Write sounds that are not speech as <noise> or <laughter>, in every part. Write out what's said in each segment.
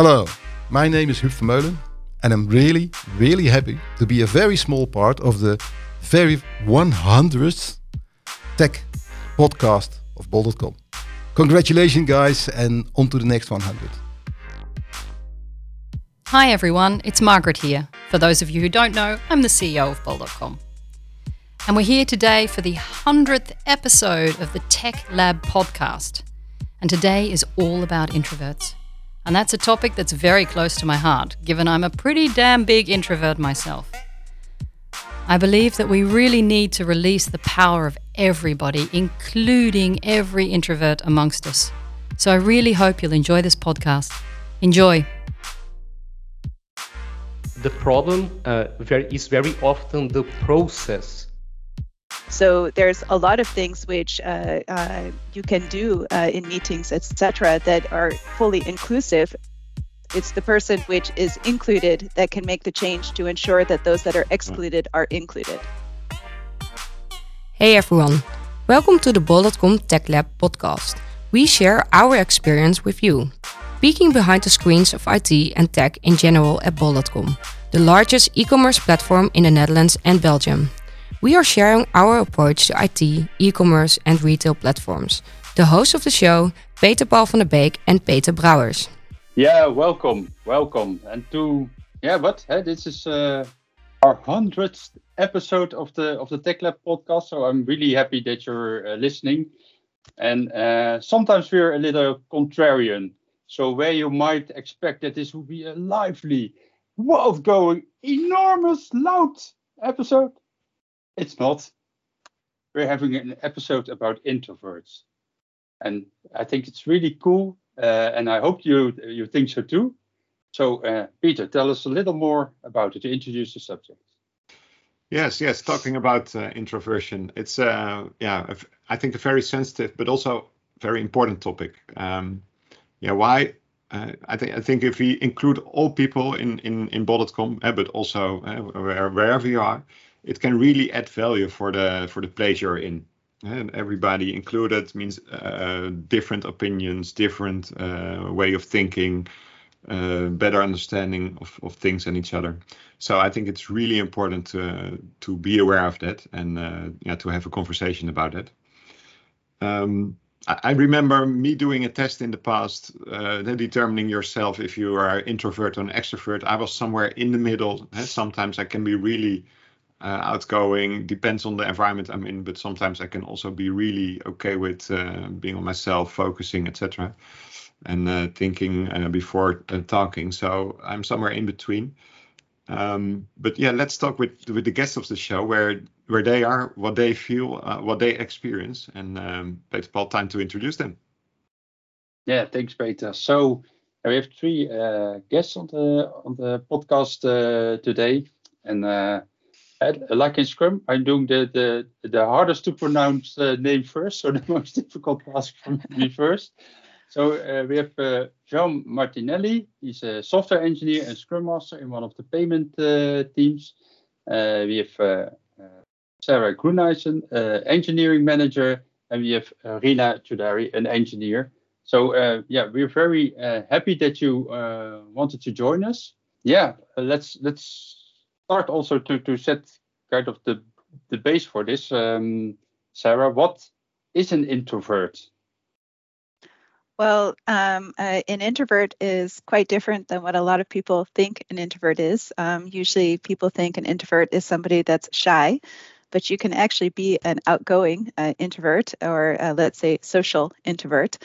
Hello, my name is Huub Vermeulen, and I'm really, really happy to be a very small part of the very 100th tech podcast of Bol.com. Congratulations, guys, and on to the next 100. Hi, everyone, it's Margaret here. For those of you who don't know, I'm the CEO of Bol.com. And we're here today for the 100th episode of the Tech Lab podcast. And today is all about introverts. And that's a topic that's very close to my heart, given I'm a pretty damn big introvert myself. I believe that we really need to release the power of everybody, including every introvert amongst us. So I really hope you'll enjoy this podcast. Enjoy. The problem uh, very, is very often the process so there's a lot of things which uh, uh, you can do uh, in meetings, etc., that are fully inclusive. It's the person which is included that can make the change to ensure that those that are excluded are included. Hey everyone, welcome to the Bol.com Tech Lab podcast. We share our experience with you, peeking behind the screens of IT and tech in general at Bol.com, the largest e-commerce platform in the Netherlands and Belgium. We are sharing our approach to IT, e-commerce and retail platforms. The hosts of the show, Peter Paul van der Beek and Peter Brouwers. Yeah, welcome, welcome. And to yeah, what? Hey, this is uh, our hundredth episode of the of the Tech Lab podcast. So I'm really happy that you're uh, listening. And uh, sometimes we're a little contrarian. So where you might expect that this would be a lively, world-going, enormous, loud episode, it's not. We're having an episode about introverts, and I think it's really cool, uh, and I hope you you think so too. So, uh, Peter, tell us a little more about it to introduce the subject. Yes, yes. Talking about uh, introversion, it's uh, yeah, I think a very sensitive but also very important topic. Um, yeah, why? Uh, I think I think if we include all people in in in Bol.com, uh, but also uh, where, wherever you are, it can really add value for the for the place you're in. And everybody included means uh, different opinions, different uh, way of thinking, uh, better understanding of, of things and each other. So I think it's really important to to be aware of that and uh, yeah to have a conversation about it. Um, I remember me doing a test in the past, uh, determining yourself if you are introvert or an extrovert. I was somewhere in the middle. Sometimes I can be really uh, outgoing depends on the environment i'm in but sometimes i can also be really okay with uh, being on myself focusing etc and uh, thinking uh, before uh, talking. So i'm somewhere in between. Um, but yeah let's talk with with the guests of the show where where they are what they feel uh, what they experience and um, it's about time to introduce them. Yeah thanks peter. So we have three guests on the on the podcast today and like in Scrum, I'm doing the the, the hardest to pronounce uh, name first, so <laughs> the most difficult task for me first. So uh, we have uh, João Martinelli. He's a software engineer and Scrum Master in one of the payment uh, teams. Uh, we have uh, Sarah Gruneisen, engineering manager, and we have Rina Chudari, an engineer. So yeah, we're very happy that you wanted to join us. Yeah, let's let's start also to to set kind of the the base for this. Um, Sarah, what is an introvert? Well, um, uh, an introvert is quite different than what a lot of people think an introvert is. Um, usually, people think an introvert is somebody that's shy, but you can actually be an outgoing uh, introvert or, uh, let's say, social introvert.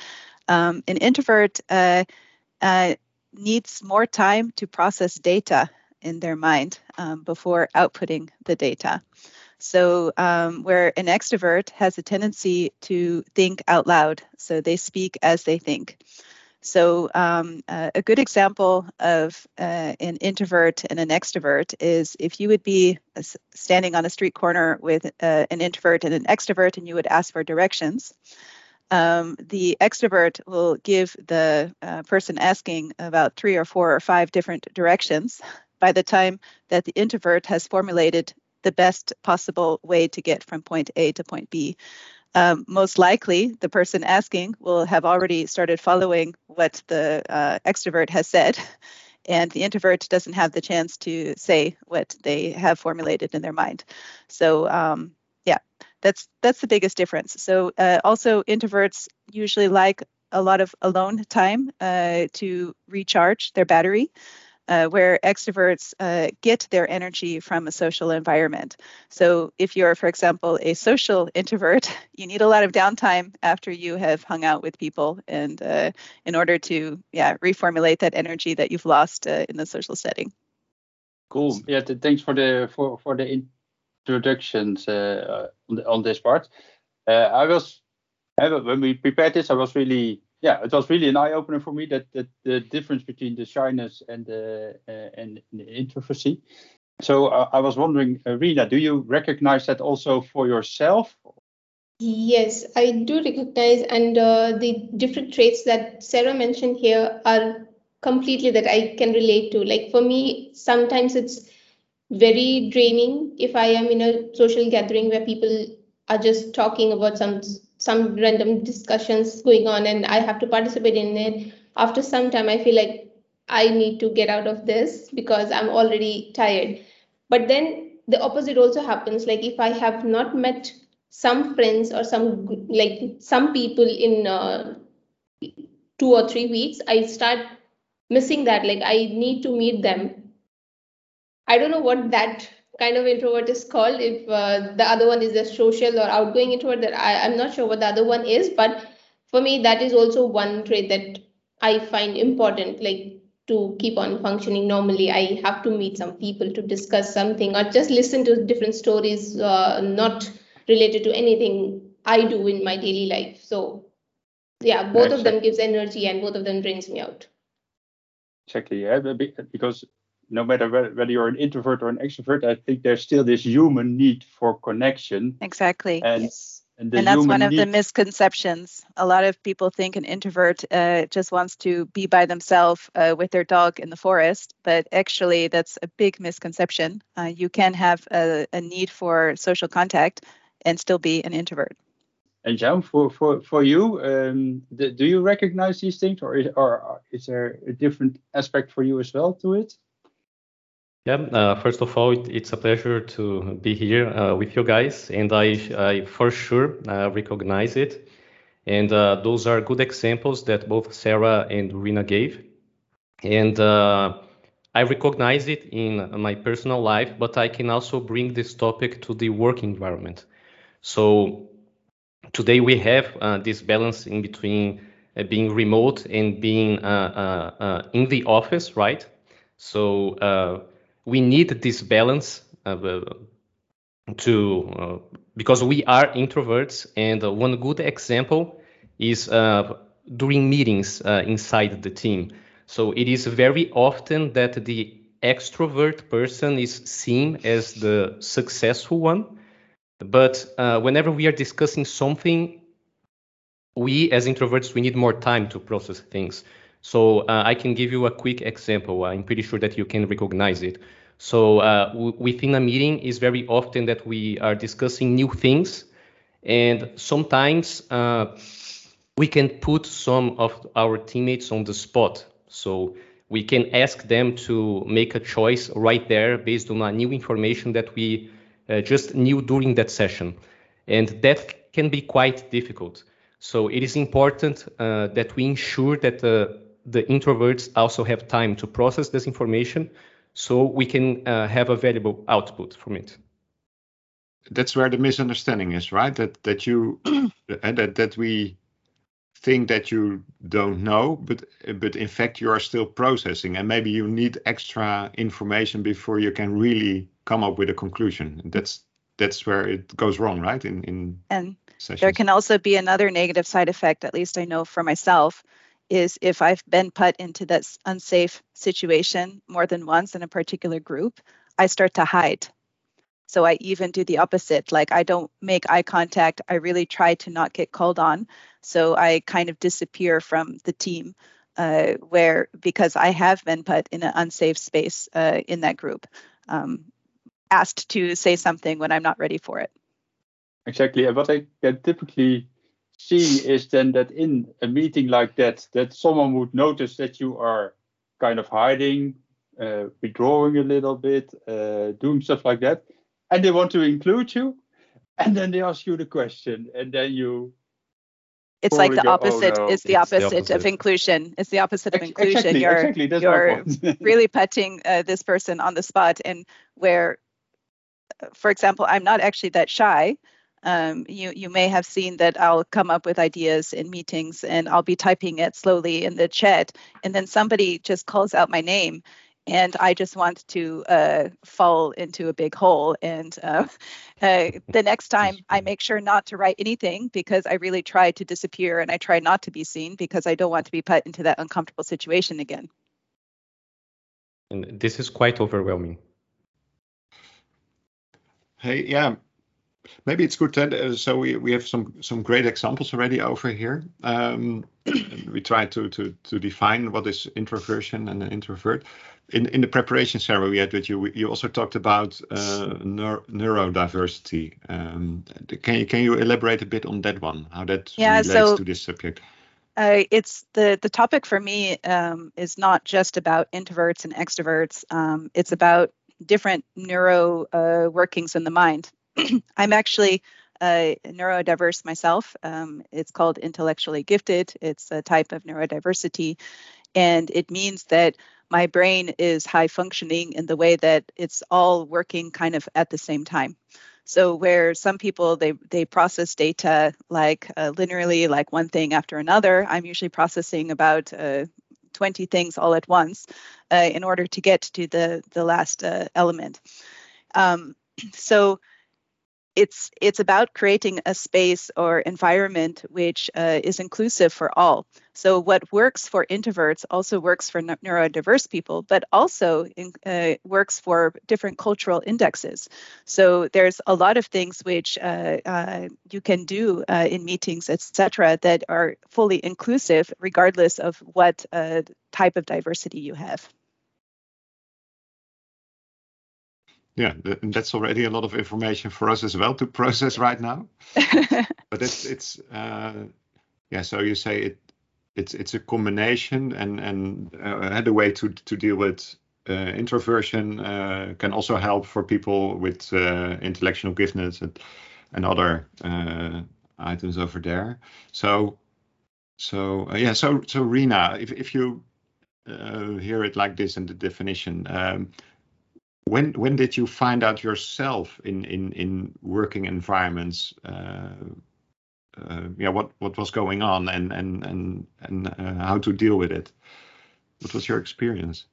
Um, an introvert uh, uh, needs more time to process data in their mind um, before outputting the data. So, um, where an extrovert has a tendency to think out loud, so they speak as they think. So, um, uh, a good example of uh, an introvert and an extrovert is if you would be uh, standing on a street corner with uh, an introvert and an extrovert, and you would ask for directions. Um, the extrovert will give the uh, person asking about three or four or five different directions by the time that the introvert has formulated the best possible way to get from point A to point B. um, most likely the person asking will have already started following what the uh, extrovert has said <laughs> and the introvert doesn't have the chance to say what they have formulated in their mind. So um, yeah that's that's the biggest difference. So uh, also introverts usually like a lot of alone time uh, to recharge their battery uh, where extroverts uh, get their energy from a social environment. So, if you're, for example, a social introvert, <laughs> you need a lot of downtime after you have hung out with people, and uh, in order to, yeah, reformulate that energy that you've lost uh, in the social setting. Cool. Yeah. Th- thanks for the for for the introductions uh, on the, on this part. Uh, I was when we prepared this, I was really yeah, it was really an eye opener for me that, that the difference between the shyness and the uh, and the introversy. So uh, I was wondering, Rina, do you recognize that also for yourself? Yes, I do recognize, and uh, the different traits that Sarah mentioned here are completely that I can relate to. Like for me, sometimes it's very draining if I am in a social gathering where people are just talking about some some random discussions going on and I have to participate in it. After some time, I feel like I need to get out of this because I'm already tired. But then the opposite also happens. Like if I have not met some friends or some like some people in uh, two or three weeks, I start missing that. Like I need to meet them. I don't know what that kind of introvert is called. If uh, the other one is a social or outgoing introvert that I, i'm not sure what the other one is but for me that is also one trait that i find important like to keep on functioning. Normally i have to meet some people to discuss something or just listen to different stories uh, not related to anything i do in my daily life. So yeah both of them gives energy and both of them brings me out. Exactly yeah because no matter whether you're an introvert or an extrovert, I think there's still this human need for connection. Exactly. And, yes. and, and that's one of need... the misconceptions. A lot of people think an introvert uh, just wants to be by themselves uh, with their dog in the forest, but actually, that's a big misconception. Uh, you can have a, a need for social contact and still be an introvert. And João, for, for, for you, um, do you recognize these things, or is, or is there a different aspect for you as well to it? Yeah, uh, first of all, it, it's a pleasure to be here uh, with you guys, and I, I for sure uh, recognize it. And uh, those are good examples that both Sarah and Rina gave. And uh, I recognize it in my personal life, but I can also bring this topic to the work environment. So today we have uh, this balance in between being remote and being in the office, right? So we need this balance uh, to uh, because we are introverts and uh, one good example is uh, during meetings uh, inside the team. So it is very often that the extrovert person is seen as the successful one but uh, whenever we are discussing something we as introverts we need more time to process things so uh, I can give you a quick example. I'm pretty sure that you can recognize it. So uh, within a meeting is very often that we are discussing new things, and sometimes uh, we can put some of our teammates on the spot. So we can ask them to make a choice right there based on a new information that we uh, just knew during that session, and that can be quite difficult. So it is important uh, that we ensure that the the introverts also have time to process this information so we can uh, have a valuable output from it. That's where the misunderstanding is right? That that you <clears throat> that that we think that you don't know but but in fact you are still processing and maybe you need extra information before you can really come up with a conclusion. That's that's where it goes wrong right? In in and sessions. there can also be another negative side effect at least i know for myself is if I've been put into this unsafe situation more than once in a particular group, I start to hide. So I even do the opposite. Like I don't make eye contact. I really try to not get called on. So I kind of disappear from the team uh, where because I have been put in an unsafe space uh, in that group, um, asked to say something when I'm not ready for it. exactly. What I can typically see is then that in a meeting like that, that someone would notice that you are kind of hiding, uh, withdrawing a little bit, uh, doing stuff like that, and they want to include you, and then they ask you the question, and then you. It's like the go, "Oh, opposite. no." It's the It's the opposite, of inclusion. It's the opposite of Ex- inclusion. Exactly, you're exactly. That's you're <laughs> really putting uh, this person on the spot, and where, uh, for example, I'm not actually that shy. Um, you you may have seen that I'll come up with ideas in meetings, and I'll be typing it slowly in the chat, and then somebody just calls out my name, and I just want to uh, fall into a big hole. And uh, <laughs> uh, the next time, I make sure not to write anything because I really try to disappear and I try not to be seen because I don't want to be put into that uncomfortable situation again. And this is quite overwhelming. Hey, yeah, maybe it's good that uh, so we, we have some some great examples already over here. Um, we try to to to define what is introversion and an introvert. In in the preparation Sarah we had with you, we- you also talked about uh, neur- neurodiversity. Um, can you can you elaborate a bit on that one? How that Yeah, relates so- to this subject? Uh, it's the the topic for me um, is not just about introverts and extroverts. Um, it's about different neuro uh, workings in the mind. <clears throat> I'm actually uh, neurodiverse myself. Um, it's called intellectually gifted. It's a type of neurodiversity, and it means that my brain is high functioning in the way that it's all working kind of at the same time. So where some people they they process data like uh, linearly, like one thing after another, I'm usually processing about uh, 20 things all at once uh, in order to get to the the last uh, element. Um, <clears throat> so it's it's about creating a space or environment which uh, is inclusive for all. So what works for introverts also works for neurodiverse people, but also in, uh, works for different cultural indexes. So there's a lot of things which uh, uh, you can do uh, in meetings, etc., that are fully inclusive, regardless of what uh, type of diversity you have. Yeah, th- that's already a lot of information for us as well to process right now. <laughs> but it's it's uh, yeah. So you say it it's it's a combination, and and uh, the way to to deal with uh, introversion uh, can also help for people with uh, intellectual giftedness and and other uh, items over there. So so uh, yeah. So so Rina, if if you uh, hear it like this in the definition. Um, when when did you find out yourself in in in working environments uh, uh, yeah what what was going on and and and and uh, how to deal with it? What was your experience?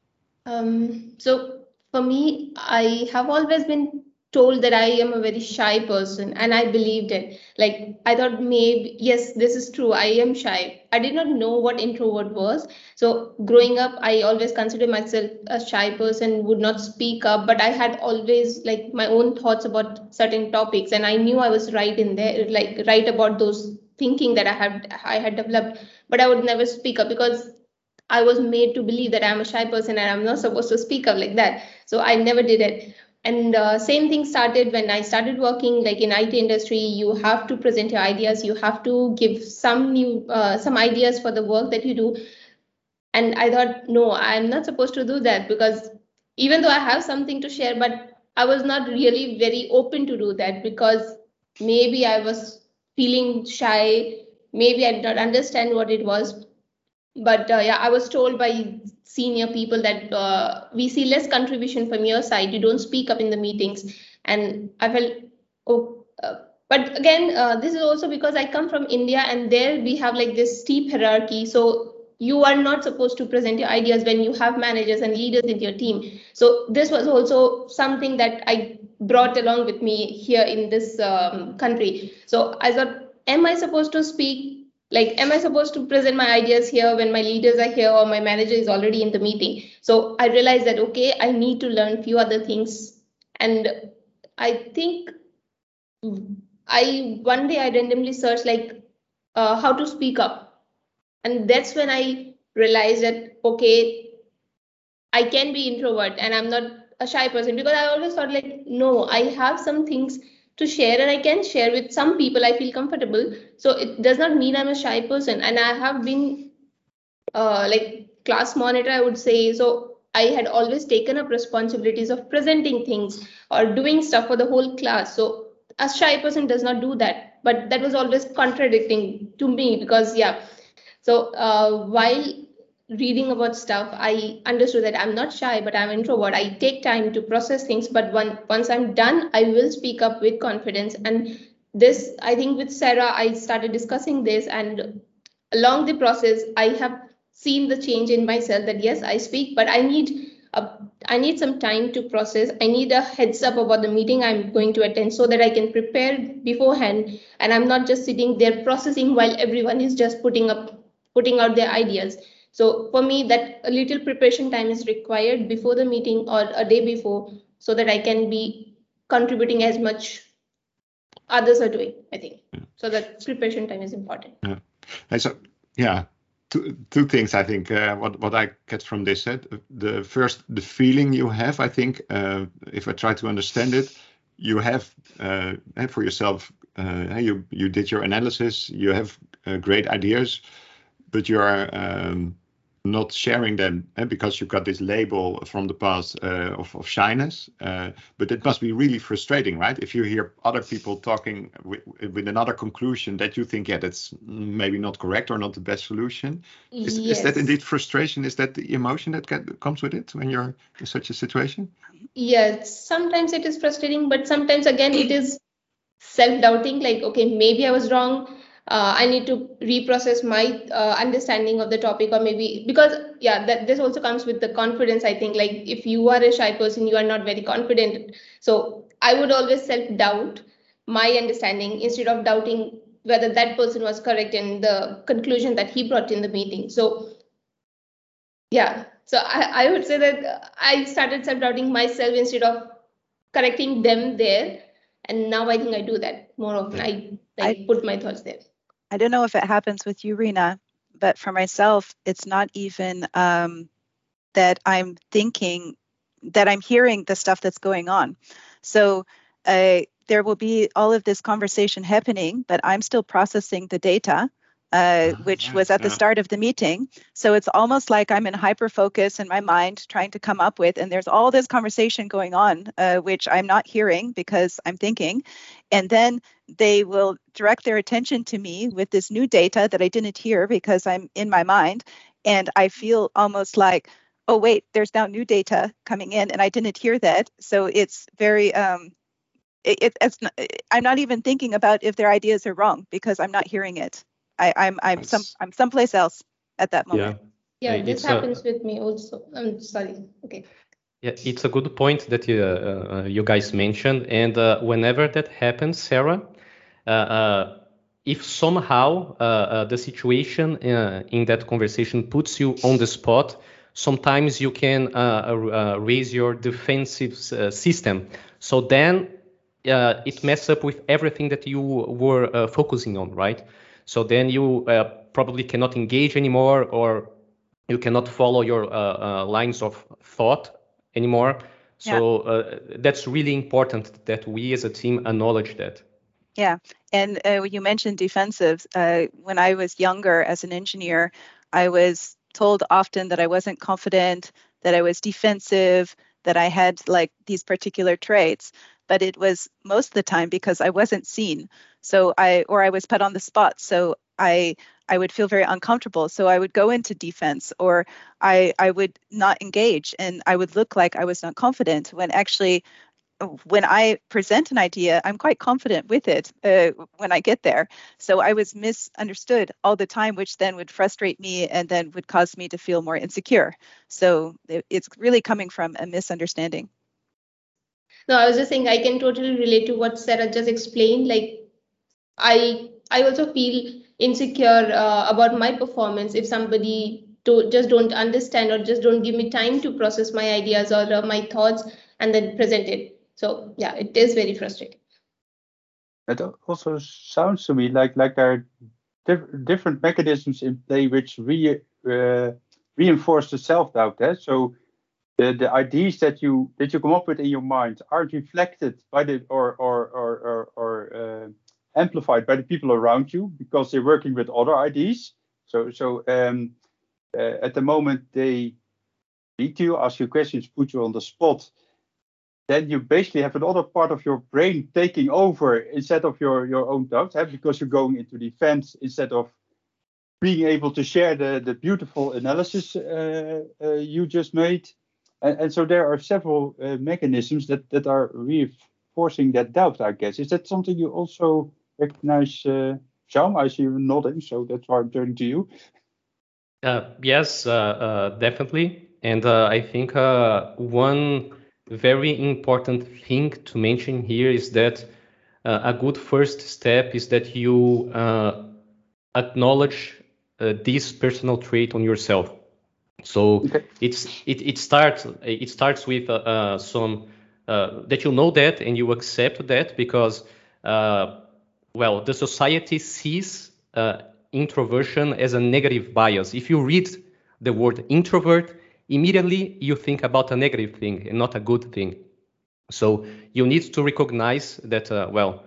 Um, so for me, I have always been told that I am a very shy person, and I believed it. Like I thought maybe yes, this is true. I am shy. I did not know what introvert was. So growing up, I always considered myself a shy person, would not speak up, but I had always like my own thoughts about certain topics, and I knew I was right in there, like right about those thinking that I had I had developed, but I would never speak up because I was made to believe that I'm a shy person and I'm not supposed to speak up like that. So I never did it. And uh, same thing started when I started working like in IT industry. You have to present your ideas. You have to give some new uh, some ideas for the work that you do. And I thought, no, I'm not supposed to do that because even though I have something to share, but I was not really very open to do that because maybe I was feeling shy. Maybe I did not understand what it was but uh, yeah i was told by senior people that uh, we see less contribution from your side. You don't speak up in the meetings. And i felt oh uh, but again uh, this is also because i come from india and there we have like this steep hierarchy. So you are not supposed to present your ideas when you have managers and leaders in your team. So this was also something that i brought along with me here in this um, country. So i thought am i supposed to speak like am i supposed to present my ideas here when my leaders are here or my manager is already in the meeting? So i realized that okay i need to learn few other things. And i think i one day i randomly searched like uh, how to speak up. And that's when i realized that okay i can be introvert and i'm not a shy person because i always thought like no i have some things to share and I can share with some people I feel comfortable. So it does not mean I'm a shy person. And I have been uh, like class monitor, I would say. So I had always taken up responsibilities of presenting things or doing stuff for the whole class. So a shy person does not do that. But that was always contradicting to me because yeah. So uh, while reading about stuff, I understood that I'm not shy, but I'm introvert. I take time to process things, but one, once I'm done, I will speak up with confidence. And this, I think, with Sarah, I started discussing this, and along the process, I have seen the change in myself. That yes, I speak, but I need a, I need some time to process. I need a heads up about the meeting I'm going to attend so that I can prepare beforehand, and I'm not just sitting there processing while everyone is just putting up putting out their ideas so for me, that a little preparation time is required before the meeting or a day before so that I can be contributing as much others are doing, I think. Yeah. So that preparation time is important. Yeah. So, yeah, two, two things I think uh, what what I get from this uh, the first the feeling you have I think uh, if I try to understand it you have uh, for yourself uh, you you did your analysis you have uh, great ideas but you are um, not sharing them eh, because you've got this label from the past uh, of, of shyness. Uh, but it must be really frustrating, right? If you hear other people talking with, with another conclusion that you think, yeah, that's maybe not correct or not the best solution. Is, yes. is that indeed frustration? Is that the emotion that get, comes with it when you're in such a situation? Yes, sometimes it is frustrating, but sometimes again it is self-doubting. Like, okay, maybe I was wrong uh, I need to reprocess my uh, understanding of the topic, or maybe because yeah, that this also comes with the confidence. I think like if you are a shy person, you are not very confident. So I would always self doubt my understanding instead of doubting whether that person was correct in the conclusion that he brought in the meeting. So yeah, so I, I would say that I started self doubting myself instead of correcting them there, and now I think I do that more often. I I, I put my thoughts there. I don't know if it happens with you, Rina, but for myself, it's not even um, that I'm thinking that I'm hearing the stuff that's going on. So uh, there will be all of this conversation happening, but I'm still processing the data uh, which was at the start of the meeting. So it's almost like I'm in hyper focus in my mind trying to come up with, and there's all this conversation going on, uh, which I'm not hearing because I'm thinking. And then they will direct their attention to me with this new data that I didn't hear because I'm in my mind. And I feel almost like, oh, wait, there's now new data coming in, and I didn't hear that. So it's very, um, it, it's not, I'm not even thinking about if their ideas are wrong because I'm not hearing it. I, I'm I'm some I'm someplace else at that moment. Yeah, yeah this happens a, with me also. I'm sorry. Okay. Yeah, it's a good point that you, uh, uh, you guys mentioned. And uh, whenever that happens, Sarah, if somehow uh, the situation in that conversation puts you on the spot, sometimes you can raise your defensive system. So then it messes up with everything that you were focusing on, right? So then you uh, probably cannot engage anymore, or you cannot follow your uh, uh, lines of thought anymore. So yeah. Uh, that's really important that we as a team acknowledge that. Yeah, and uh, you mentioned defensive. Uh, when I was younger as an engineer, I was told often that I wasn't confident, that I was defensive, that I had like these particular traits but it was most of the time because I wasn't seen. So I or I was put on the spot. So I I would feel very uncomfortable. So I would go into defense or I I would not engage and I would look like I was not confident when actually when I present an idea, I'm quite confident with it uh, when I get there. So I was misunderstood all the time, which then would frustrate me and then would cause me to feel more insecure. So it's really coming from a misunderstanding. No, I was just saying I can totally relate to what Sarah just explained. Like, I I also feel insecure uh, about my performance if somebody do, just don't understand or just don't give me time to process my ideas or uh, my thoughts and then present it. So yeah, it is very frustrating. It also sounds to me like like there are diff- different mechanisms in play which re, uh, reinforce the self doubt. Eh? So the, the ideas that you that you come up with in your mind aren't reflected by the or or or or, or uh, amplified by the people around you because they're working with other ideas. So so um, uh, at the moment they need you, ask you questions, put you on the spot. Then you basically have another part of your brain taking over instead of your your own thoughts, eh? because you're going into defense instead of being able to share the the beautiful analysis uh, uh, you just made. And, and, so there are several uh, mechanisms that that are reinforcing that doubt. I guess is that something you also recognize, uh? I see you nodding, so that's why I'm turning to you. Uh, yes, uh, uh, definitely. And I think one very important thing to mention here is that uh, a good first step is that you uh, acknowledge uh, this personal trait on yourself. So okay. it's it, it starts it starts with uh, some that you know that and you accept that because well, the society sees uh, introversion as a negative bias. If you read the word introvert, immediately you think about a negative thing and not a good thing. So you need to recognize that, uh, well,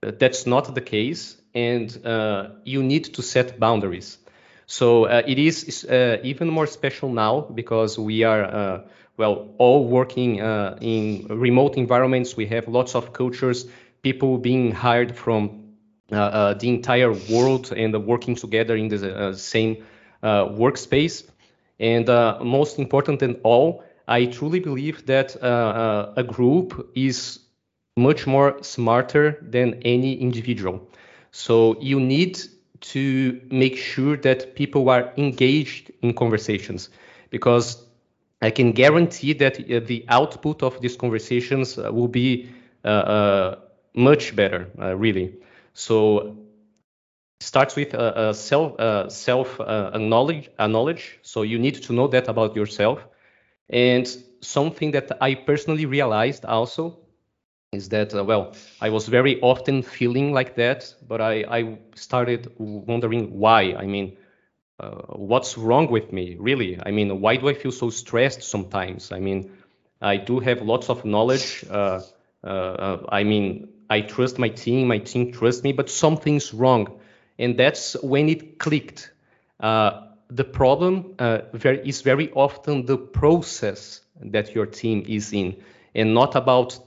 that's not the case, and uh, you need to set boundaries. So uh, it is uh, even more special now because we are, uh, well, all working in remote environments. We have lots of cultures, people being hired from uh, uh, the entire world and working together in the uh, same workspace. And most important than all, I truly believe that a group is much more smarter than any individual. So you need to make sure that people are engaged in conversations because I can guarantee that uh, the output of these conversations uh, will be uh, much better, really. So starts with a, a self self uh, acknowledge acknowledge. So you need to know that about yourself. And something that I personally realized also is that uh, well, I was very often feeling like that, but I I started wondering why. I mean. Uh, what's wrong with me really i mean why do i feel so stressed sometimes i mean i do have lots of knowledge uh, uh, i mean I trust my team, my team trusts me, but something's wrong. And that's when it clicked. Uh, the problem uh, very, is very often the process that your team is in and not about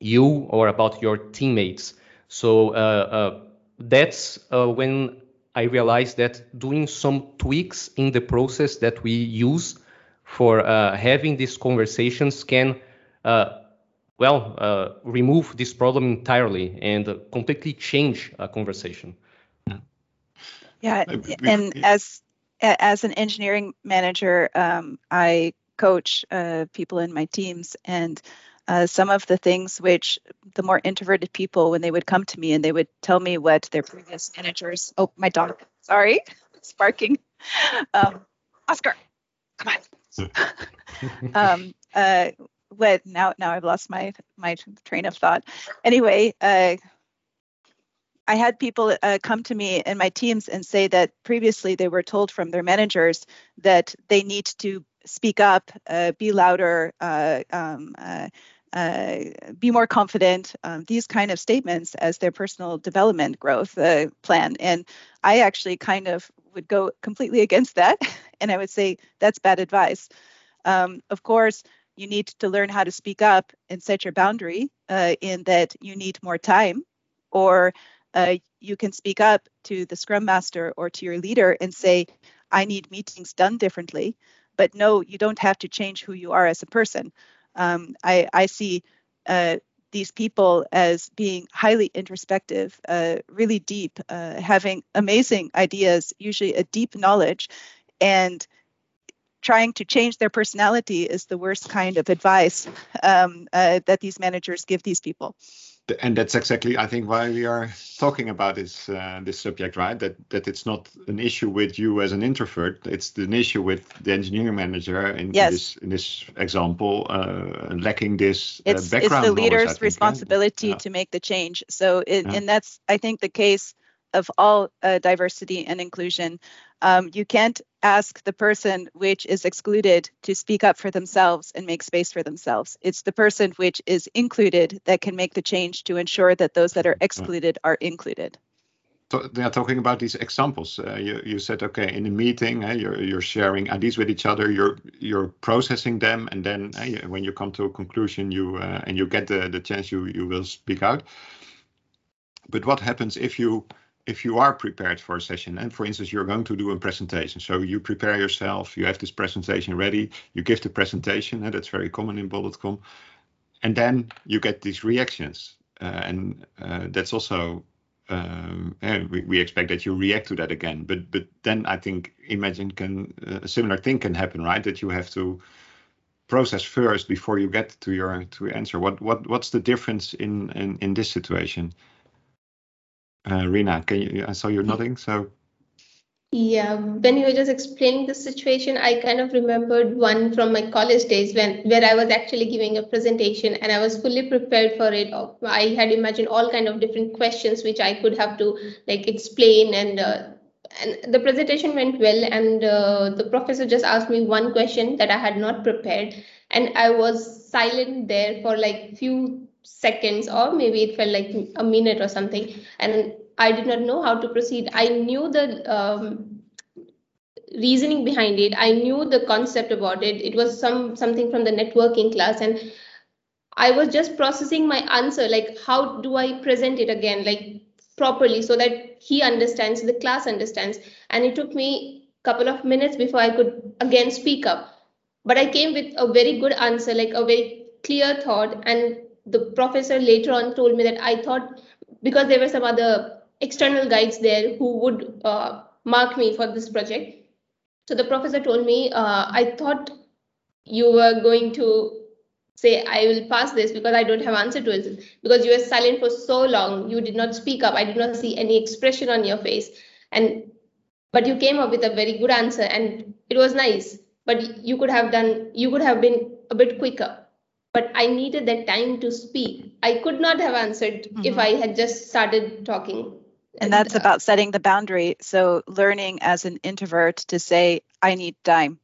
you or about your teammates. So uh, uh that's uh, when I realized that doing some tweaks in the process that we use for uh, having these conversations can well, uh, remove this problem entirely and completely change a conversation. Yeah, and as as an engineering manager, um, I coach uh, people in my teams, and uh, some of the things which the more introverted people, when they would come to me and they would tell me what their previous managers. Oh, my dog! Sorry, <laughs> sparking. Um, Oscar, come on. <laughs> um, uh, what now now I've lost my my train of thought. Anyway, uh, I had people uh, come to me in my teams and say that previously they were told from their managers that they need to speak up, uh, be louder, uh, um, uh, uh, be more confident, um, these kind of statements as their personal development growth plan. And I actually kind of would go completely <laughs> against that. And I would say that's bad advice. Um, of course, you need to learn how to speak up and set your boundary uh, in that you need more time or uh, you can speak up to the scrum master or to your leader and say i need meetings done differently but no you don't have to change who you are as a person um, I, I, see uh, these people as being highly introspective uh, really deep uh, having amazing ideas usually a deep knowledge and trying to change their personality is the worst kind of advice um, uh, that these managers give these people. And that's exactly, I think, why we are talking about this uh, this subject, right? That that it's not an issue with you as an introvert; it's an issue with the engineering manager in, yes. this in this example, uh, lacking this uh, it's, background. It's the leader's think, responsibility yeah. to make the change. So, it, yeah. and that's I think the case of all uh, diversity and inclusion. Um, you can't ask the person which is excluded to speak up for themselves and make space for themselves. It's the person which is included that can make the change to ensure that those that are excluded are included So they are talking about these examples. Uh, you, you said, okay, in a meeting, uh, you're, you're sharing ideas with each other, you're you're processing them, and then uh, when you come to a conclusion, you uh, and you get the, the chance, you you will speak out. But what happens if you if you are prepared for a session, and for instance, you're going to do a presentation, so you prepare yourself, you have this presentation ready, you give the presentation, and that's very common in Bol.com, and then you get these reactions, uh, and uh, that's also um, we, we expect that you react to that again. But but then I think imagine can uh, a similar thing can happen, right? That you have to process first before you get to your to answer. What what what's the difference in in, in this situation? Uh, Rina, can you? I saw you nodding. So yeah, when you were just explaining the situation, I kind of remembered one from my college days when where I was actually giving a presentation and I was fully prepared for it. I had imagined all kind of different questions which I could have to like explain and uh, and the presentation went well and uh, the professor just asked me one question that I had not prepared and I was silent there for like few seconds or maybe it felt like a minute or something and I did not know how to proceed. I knew the um, reasoning behind it. I knew the concept about it. It was some something from the networking class, and I was just processing my answer. Like, how do I present it again, like properly, so that he understands, the class understands. And it took me a couple of minutes before I could again speak up. But I came with a very good answer, like a very clear thought. And the professor later on told me that I thought because there were some other external guides there who would uh, mark me for this project. So the professor told me, uh, I thought you were going to say, I will pass this because I don't have answer to it. Because you were silent for so long, you did not speak up. I did not see any expression on your face. And but you came up with a very good answer and it was nice. But you could have done, you could have been a bit quicker. But I needed that time to speak. I could not have answered mm-hmm. if I had just started talking and that's about setting the boundary. So learning as an introvert to say, I need time.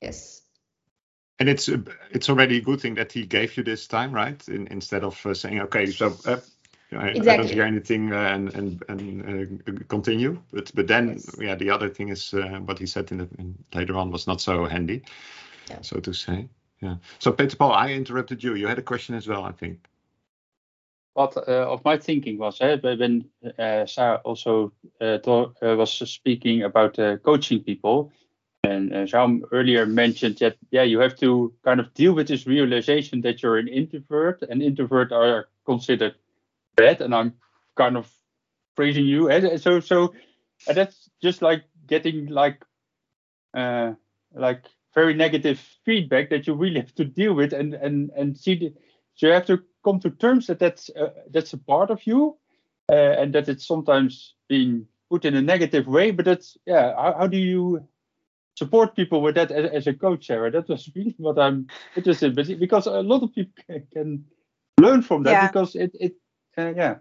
Yes. And it's it's already a good thing that he gave you this time, right? In, instead of uh, saying, okay, so uh, I, exactly. I, don't hear anything uh, and and and uh, continue. But but then yes. yeah, the other thing is uh, what he said in, the, in later on was not so handy, yeah. so to say. Yeah. So Peter Paul, I interrupted you. You had a question as well, I think what uh, of my thinking was uh, when uh, Sarah also uh, uh, was speaking about uh, coaching people, and uh, João earlier mentioned that yeah, you have to kind of deal with this realization that you're an introvert, and introvert are considered bad, and I'm kind of praising you. And so so that's just like getting like uh, like very negative feedback that you really have to deal with and and and see the, so you have to come to terms that that's uh, that's a part of you, uh, and that it's sometimes being put in a negative way. But that's yeah. How, how do you support people with that as, as, a coach, Sarah? That was <laughs> really what I'm interested in, because a lot of people <laughs> can, can learn from that yeah. because it it uh, yeah.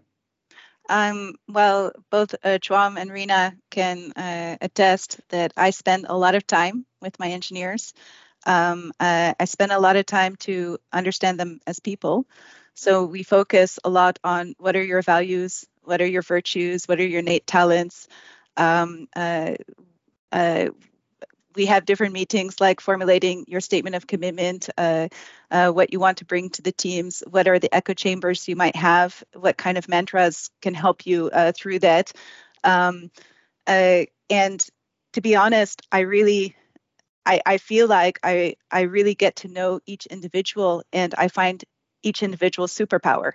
Um, well, both uh, and Rina can uh, attest that I spend a lot of time with my engineers. Um, uh, I spend a lot of time to understand them as people. So we focus a lot on what are your values, what are your virtues, what are your innate talents. Um, uh, uh, we have different meetings like formulating your statement of commitment, uh, uh, what you want to bring to the teams, what are the echo chambers you might have, what kind of mantras can help you uh, through that. Um, uh, and to be honest, I really I, I feel like I, I really get to know each individual and I find each individual superpower.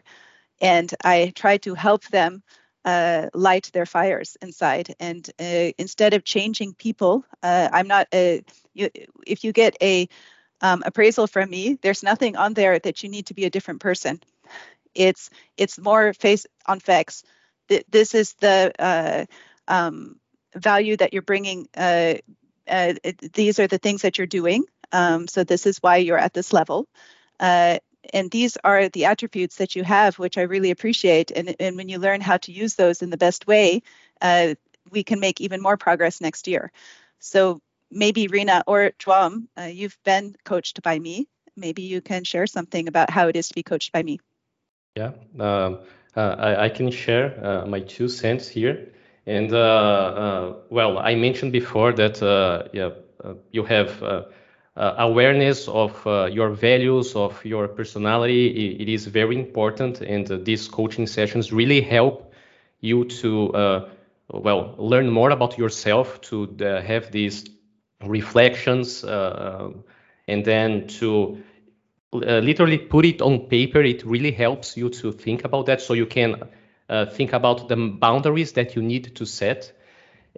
And I try to help them uh, light their fires inside. And uh, instead of changing people, uh, I'm not a, you, if you get a um, appraisal from me, there's nothing on there that you need to be a different person. It's it's more face on facts. This is the uh, um, value that you're bringing uh, these are the things that you're doing. Um, so this is why you're at this level. Uh, and these are the attributes that you have, which I really appreciate. And, and when you learn how to use those in the best way, uh, we can make even more progress next year. So maybe Rina or João, uh, you've been coached by me. Maybe you can share something about how it is to be coached by me. Yeah, um, uh, I, I, can share my two cents here. And uh, uh, well, I mentioned before that uh, yeah, uh, you have uh, awareness of your values, of your personality. it, is very important, and these coaching sessions really help you to well learn more about yourself, to have these reflections, and then to uh, literally put it on paper. It really helps you to think about that so you can uh, think about the boundaries that you need to set.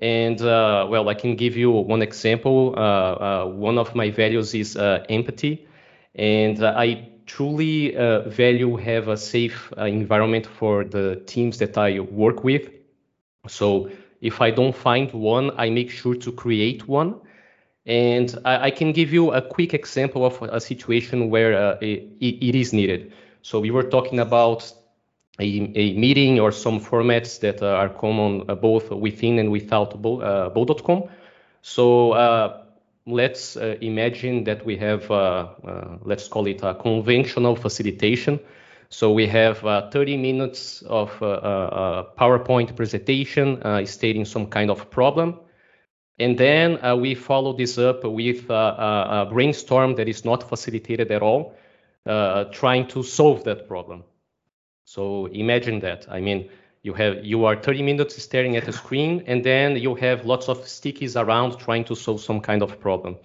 And uh, well, I can give you one example. Uh, uh, one of my values is uh, empathy. And I truly value have a safe environment for the teams that I work with. So if I don't find one, I make sure to create one. And I, I, can give you a quick example of a situation where uh, it, it is needed. So we were talking about a, a meeting or some formats that uh, are common uh, both within and without Bol, Bol.com. So uh, let's uh, imagine that we have, uh, let's call it a conventional facilitation. So we have 30 minutes of PowerPoint presentation stating some kind of problem. And then uh, we follow this up with uh, uh, a brainstorm that is not facilitated at all, uh, trying to solve that problem. So imagine that. I mean, you have you are 30 minutes staring at a screen, and then you have lots of stickies around trying to solve some kind of problem.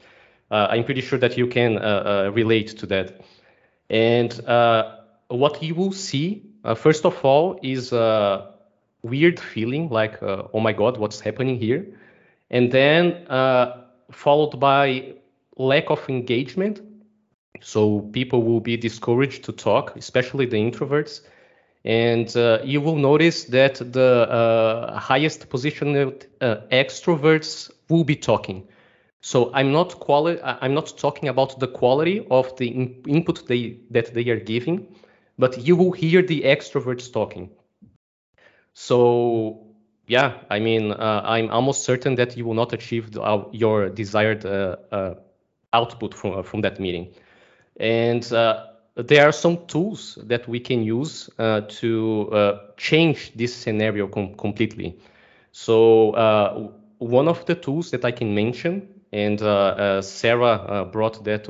Uh, I'm pretty sure that you can uh, relate to that. And what you will see, first of all, is a weird feeling like, oh my God, what's happening here? and then uh, followed by lack of engagement. So people will be discouraged to talk, especially the introverts. And uh, you will notice that the uh, highest positioned uh, extroverts will be talking. So I'm not quali- I'm not talking about the quality of the in- input they, that they are giving, but you will hear the extroverts talking. So yeah, I mean, uh, I'm almost certain that you will not achieve the, uh, your desired uh, uh output from, from that meeting. And uh, there are some tools that we can use uh, to uh, change this scenario com completely. So uh, one of the tools that I can mention, and Sarah brought that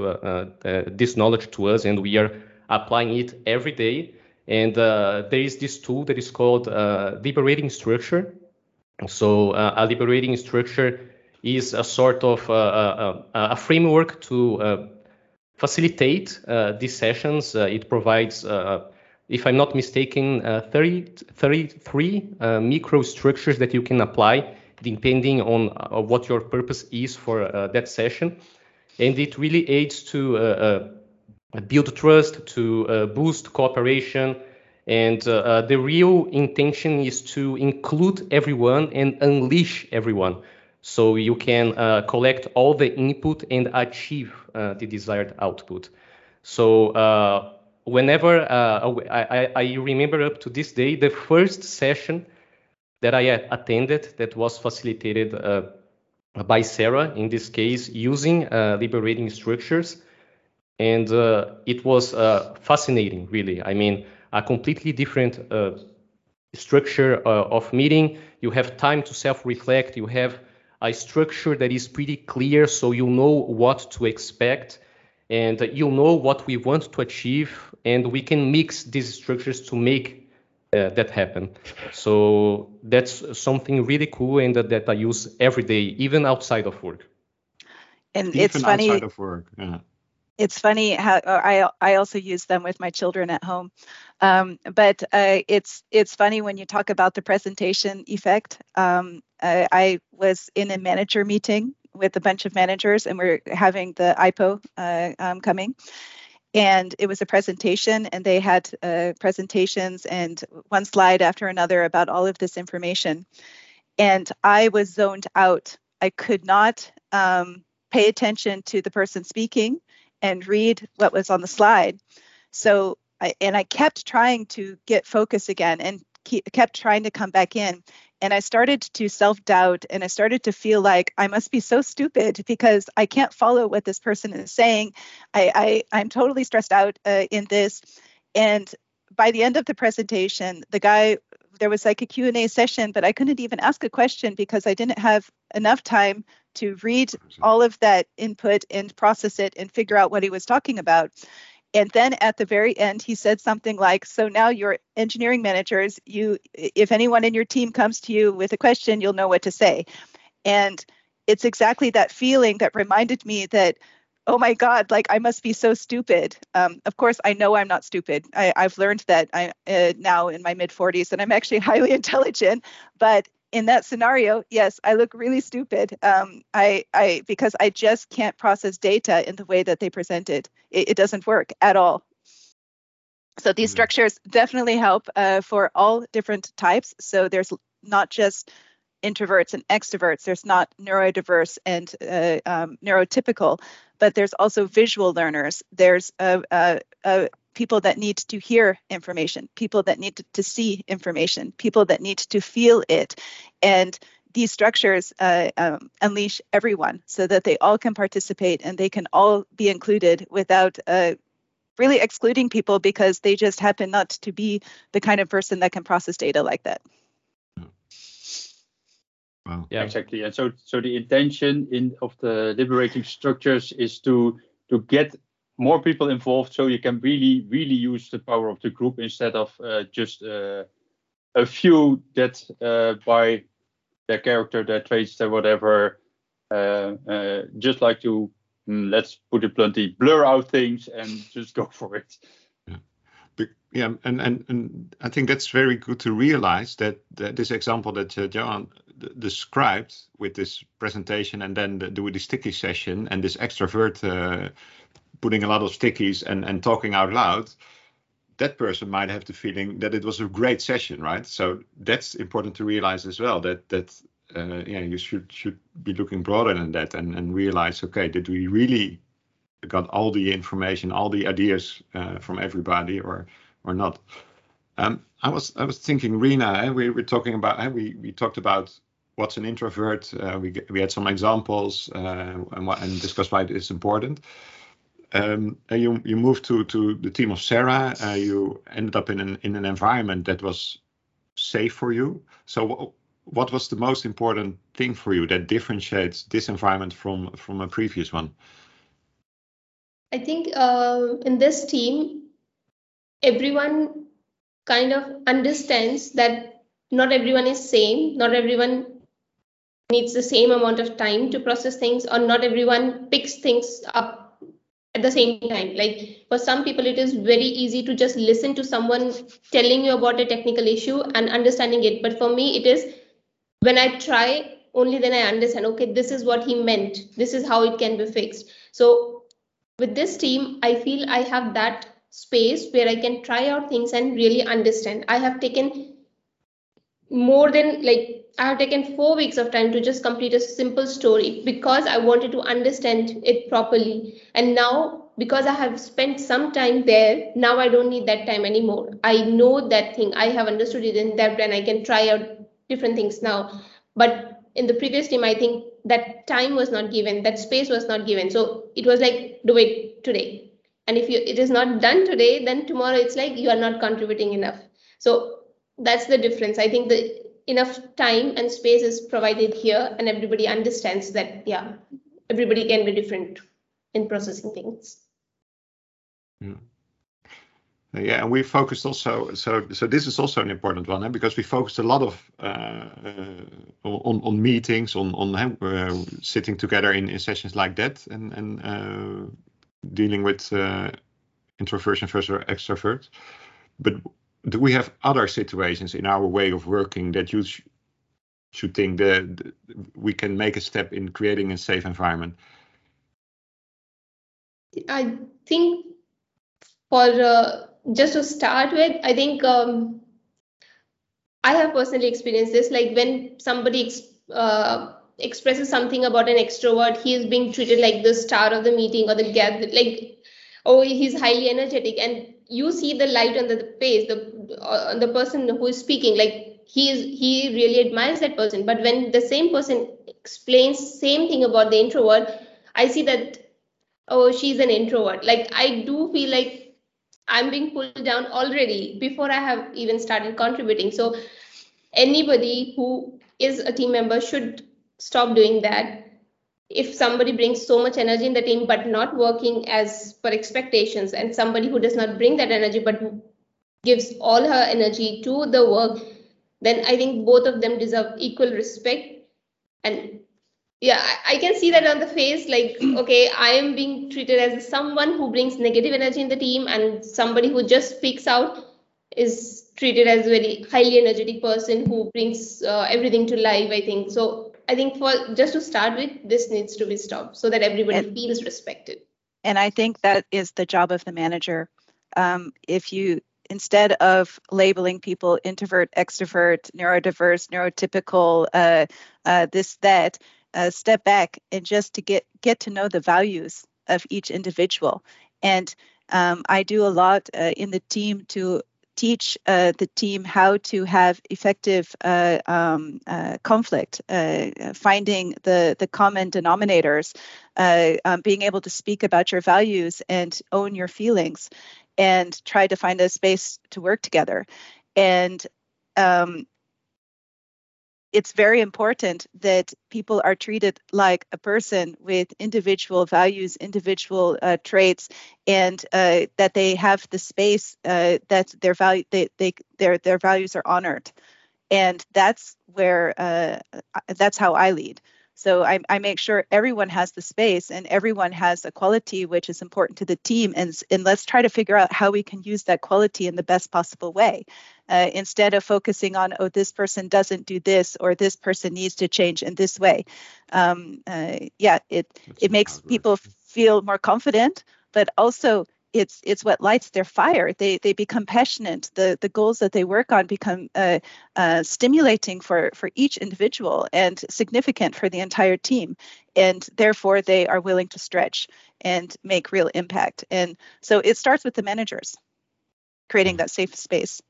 this knowledge to us, and we are applying it every day. And there is this tool that is called liberating structure so uh, a liberating structure is a sort of uh, uh, a, a framework to facilitate these sessions. it provides if I'm not mistaken, uh, 30, 33 uh, microstructures that you can apply depending on uh, what your purpose is for that session. And it really aids to build trust, to boost cooperation, and uh, uh, the real intention is to include everyone and unleash everyone. So you can uh, collect all the input and achieve uh, the desired output. So uh, whenever uh, I, I, remember up to this day, the first session that I attended that was facilitated by Sarah, in this case, using liberating structures. And it was fascinating, really. I mean, a completely different uh, structure uh, of meeting. You have time to self-reflect. You have a structure that is pretty clear, so you know what to expect, and you know what we want to achieve, and we can mix these structures to make uh, that happen. So that's something really cool, and that, that I use every day, even outside of work. And even it's funny. Outside of work, yeah it's funny how I I also use them with my children at home, um, but uh, it's it's funny when you talk about the presentation effect. Um, uh, I was in a manager meeting with a bunch of managers, and we're having the IPO uh, um, coming, and it was a presentation, and they had uh, presentations and one slide after another about all of this information, and I was zoned out. I could not um, pay attention to the person speaking and read what was on the slide. So, I, and I kept trying to get focus again and keep, kept trying to come back in. And I started to self doubt and I started to feel like I must be so stupid because I can't follow what this person is saying. I, I, I'm totally stressed out uh, in this. And by the end of the presentation, the guy there was like a Q&A session, but I couldn't even ask a question because I didn't have enough time to read all of that input and process it and figure out what he was talking about. And then at the very end, he said something like, "So now your engineering managers, you, if anyone in your team comes to you with a question, you'll know what to say." And it's exactly that feeling that reminded me that oh my god like i must be so stupid um, of course i know i'm not stupid I, have learned that i uh, now in my mid 40s and i'm actually <laughs> highly intelligent but in that scenario yes i look really stupid um, I, I because i just can't process data in the way that they present it it, it doesn't work at all so these mm-hmm. structures definitely help uh, for all different types so there's not just introverts and extroverts. There's not neurodiverse and uh, um, neurotypical, but there's also visual learners. There's a, uh, uh, people that need to hear information, people that need to, to, see information, people that need to feel it. And these structures uh, um, unleash everyone so that they all can participate and they can all be included without uh, really excluding people because they just happen not to be the kind of person that can process data like that. Wow. Yeah, exactly. And so, so the intention in of the liberating structures is to to get more people involved, so you can really, really use the power of the group instead of uh, just uh, a few that uh, by their character, their traits, their whatever, uh, uh, just like to mm, let's put it bluntly, blur out things and <laughs> just go for it. Yeah, and, and and I think that's very good to realize that, that this example that uh, João described with this presentation and then the, the, the sticky session and this extrovert uh, putting a lot of stickies and, and talking out loud, that person might have the feeling that it was a great session, right? So that's important to realize as well that that uh, yeah you should should be looking broader than that and and realize okay did we really got all the information all the ideas uh, from everybody or or not. Um, I was I was thinking, Rina, eh, we were talking about eh, we we talked about what's an introvert. Uh, we we had some examples uh, and and discussed why it is important. Um, and you you moved to to the team of Sarah. Uh, you ended up in an in an environment that was safe for you. So what was the most important thing for you that differentiates this environment from from a previous one? I think uh, in this team, everyone kind of understands that not everyone is same not everyone needs the same amount of time to process things or not everyone picks things up at the same time. Like for some people it is very easy to just listen to someone telling you about a technical issue and understanding it. But for me it is when i try only then i understand okay this is what he meant. This is how it can be fixed. So with this team i feel i have that space where I can try out things and really understand. I have taken more than like I have taken four weeks of time to just complete a simple story because I wanted to understand it properly. And now, because I have spent some time there, now I don't need that time anymore. I know that thing, I have understood it in depth, and I can try out different things now. But in the previous team, I think that time was not given, that space was not given. So it was like, do it today and if you it is not done today then tomorrow it's like you are not contributing enough so that's the difference i think the enough time and space is provided here and everybody understands that yeah everybody can be different in processing things yeah. Yeah, and we focused also. So, so this is also an important one, eh? because we focused a lot of uh, uh, on on meetings, on on uh, sitting together in, in sessions like that, and and uh, dealing with uh, introversion versus extrovert. But do we have other situations in our way of working that you sh should think that we can make a step in creating a safe environment? I think for uh, just to start with, I think um, I have personally experienced this. Like when somebody uh, expresses something about an extrovert, he is being treated like the star of the meeting or the gather, like oh he's highly energetic, and you see the light on the face the uh, the person who is speaking like he is he really admires that person. But when the same person explains same thing about the introvert i see that oh she's an introvert. Like i do feel like i'm being pulled down already before i have even started contributing. So anybody who is a team member should stop doing that. If somebody brings so much energy in the team but not working as per expectations and somebody who does not bring that energy but gives all her energy to the work then i think both of them deserve equal respect and yeah I, I can see that on the face like <clears throat> okay i am being treated as someone who brings negative energy in the team and somebody who just speaks out is treated as a very highly energetic person who brings uh, everything to life i think so I think for just to start with, this needs to be stopped so that everybody and, feels respected. And I think that is the job of the manager. Um, if you instead of labeling people introvert, extrovert, neurodiverse, neurotypical, uh, uh, this that, uh, step back and just to get get to know the values of each individual. And um, I do a lot uh, in the team to teach uh, the team how to have effective uh, um, conflict, finding the, the common denominators, um, being able to speak about your values and own your feelings, and try to find a space to work together. And um, it's very important that people are treated like a person with individual values, individual uh, traits, and uh, that they have the space uh, that their value they, they their their values are honored, and that's where uh, that's how I lead. So I, I, make sure everyone has the space and everyone has a quality which is important to the team. And, and let's try to figure out how we can use that quality in the best possible way. Uh, instead of focusing on, oh, this person doesn't do this or this person needs to change in this way. Um, uh, yeah, it, it makes people feel more confident, but also it's it's what lights their fire. They they become passionate. The the goals that they work on become uh, uh, stimulating for for each individual and significant for the entire team, and therefore they are willing to stretch and make real impact. And so it starts with the managers creating that safe space.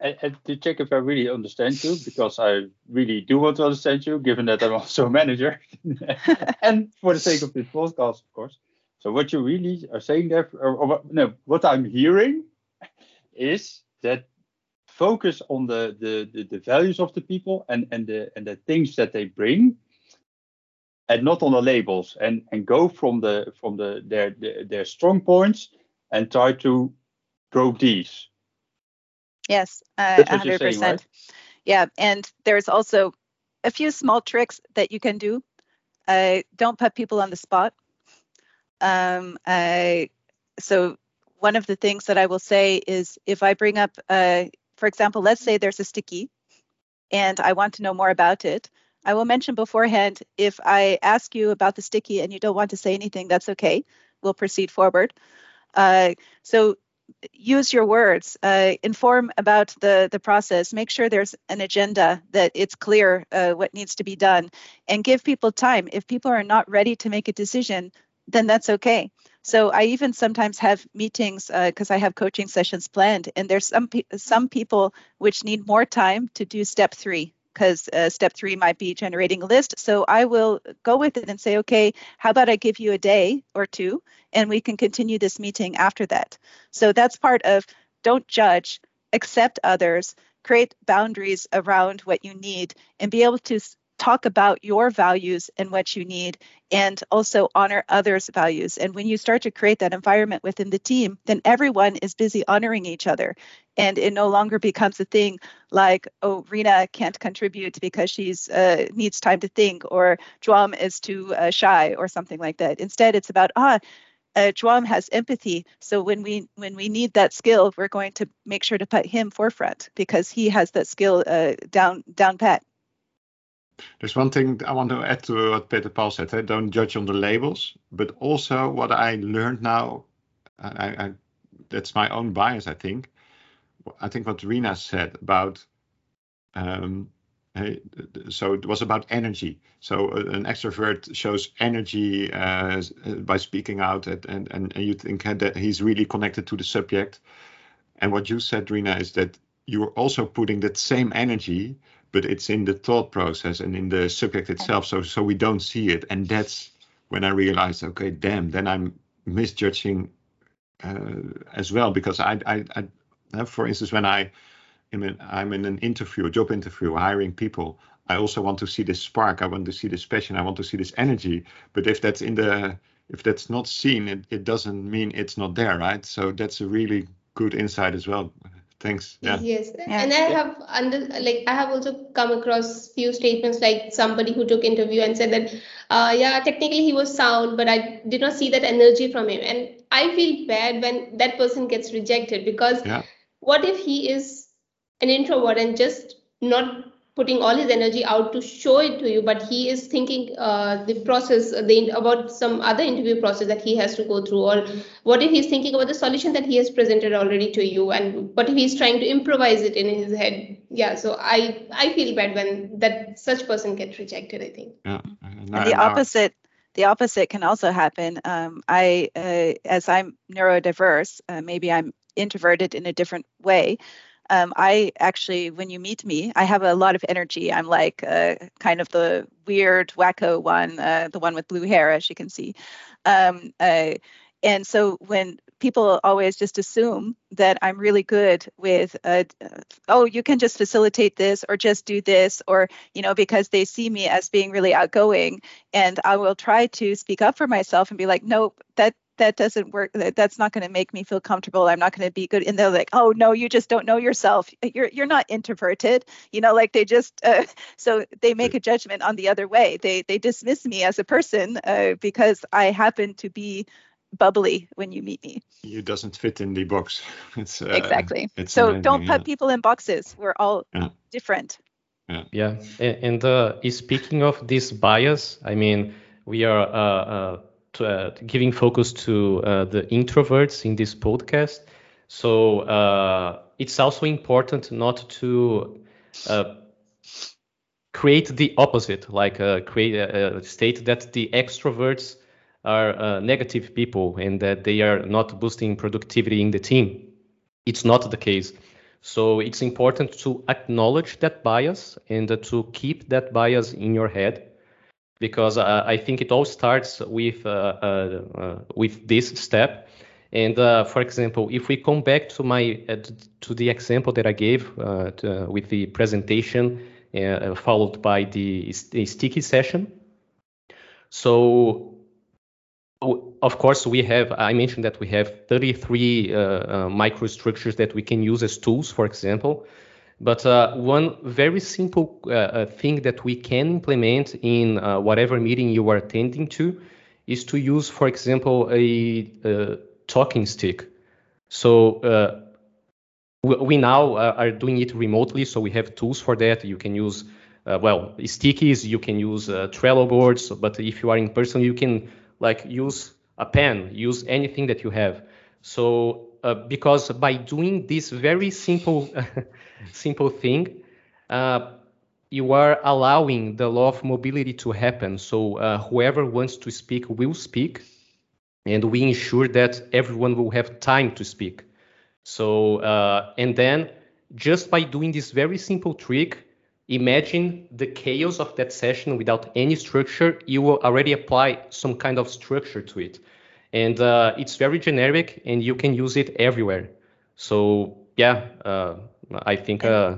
And, and to check if I really understand you, because I really do want to understand you, given that I'm also a manager, <laughs> and for the sake of this podcast, of course. So what you really are saying there, or, or no, what I'm hearing is that focus on the, the, the, the, values of the people and, and the and the things that they bring and not on the labels and, and go from the from the their, their their strong points and try to grow these. Yes, uh, 100%. Saying, right? Yeah, and there's also a few small tricks that you can do. Uh, don't put people on the spot. Um, I, so one of the things that I will say is if I bring up, uh, for example, let's say there's a sticky and I want to know more about it. I will mention beforehand if I ask you about the sticky and you don't want to say anything, that's okay. We'll proceed forward. Uh, so use your words, uh, inform about the, the process, make sure there's an agenda, that it's clear uh, what needs to be done, and give people time. If people are not ready to make a decision, then that's okay. So I even sometimes have meetings because uh, I have coaching sessions planned, and there's some pe- some people which need more time to do step three because uh, step three might be generating a list. So I will go with it and say, okay, how about I give you a day or two, and we can continue this meeting after that. So that's part of don't judge, accept others, create boundaries around what you need, and be able to talk about your values and what you need and also honor others values and when you start to create that environment within the team then everyone is busy honoring each other and it no longer becomes a thing like oh Rina can't contribute because she's uh, needs time to think or João is too uh, shy or something like that instead it's about ah uh, João has empathy. So when we when we need that skill, we're going to make sure to put him forefront because he has that skill uh, down down pat. There's one thing I want to add to what Peter Paul said. Eh? Don't judge on the labels, but also what I learned now, I, I, that's my own bias, I think. I think what Rina said about um, so it was about energy. So uh, an extrovert shows energy uh, by speaking out, and, and and you think that he's really connected to the subject. And what you said, Rina, is that you're also putting that same energy, but it's in the thought process and in the subject itself. So so we don't see it, and that's when I realized, okay, damn, then I'm misjudging uh, as well because I, I, I, uh, for instance, when I am in, I'm in an interview, a job interview, hiring people, I also want to see this spark. I want to see this passion. I want to see this energy. But if that's in the if that's not seen, it, it doesn't mean it's not there, right? So that's a really good insight as well. Thanks. Yeah. Yes, yeah. and I have under like I have also come across few statements like somebody who took interview and said that, uh, yeah, technically he was sound, but I did not see that energy from him, and I feel bad when that person gets rejected because yeah. what if he is an introvert and just not putting all his energy out to show it to you but he is thinking uh, the process uh, the, about some other interview process that he has to go through or what if he's thinking about the solution that he has presented already to you and what if he's trying to improvise it in his head. Yeah so i i feel bad when that such person gets rejected i think. Yeah. And the opposite the opposite can also happen. Um, i uh, as i'm neurodiverse uh, maybe i'm introverted in a different way um, I actually, when you meet me, I have a lot of energy. I'm like uh, kind of the weird, wacko one, uh, the one with blue hair, as you can see. Um, uh, and so when people always just assume that I'm really good with, uh, oh, you can just facilitate this or just do this, or, you know, because they see me as being really outgoing. And I will try to speak up for myself and be like, nope, that that doesn't work that's not going to make me feel comfortable i'm not going to be good and they're like oh no you just don't know yourself. You're you're not introverted. You know like they just uh, <laughs> so they make a judgment on the other way. They they dismiss me as a person uh, because i happen to be bubbly when you meet me. You doesn't fit in the box. <laughs> It's uh, exactly. it's so amazing, don't put yeah. people in boxes. We're all yeah. different. Yeah. Yeah. And, and uh, speaking of this bias i mean we are uh, uh, uh, giving focus to uh, the introverts in this podcast. So uh, it's also important not to uh, create the opposite, like uh, create a, a, state that the extroverts are uh, negative people and that they are not boosting productivity in the team. It's not the case. So it's important to acknowledge that bias and to keep that bias in your head because uh, I think it all starts with uh, uh, uh with this step. And uh, for example, if we come back to my to the example that I gave to, with the presentation followed by the, the sticky session, so of course we have i mentioned that we have 33 uh, uh, microstructures that we can use as tools for example but uh, one very simple uh, uh, thing that we can implement in uh, whatever meeting you are attending to is to use, for example, a, a talking stick. So uh, we, now uh, are doing it remotely, so we have tools for that. You can use, well, stickies, you can use Trello boards, but if you are in person, you can like use a pen, use anything that you have. So because by doing this very simple <laughs> simple thing, uh, you are allowing the law of mobility to happen. So uh, whoever wants to speak will speak, and we ensure that everyone will have time to speak. So uh, and then just by doing this very simple trick, imagine the chaos of that session without any structure. You will already apply some kind of structure to it, and uh, it's very generic, and you can use it everywhere. So yeah uh, I think uh,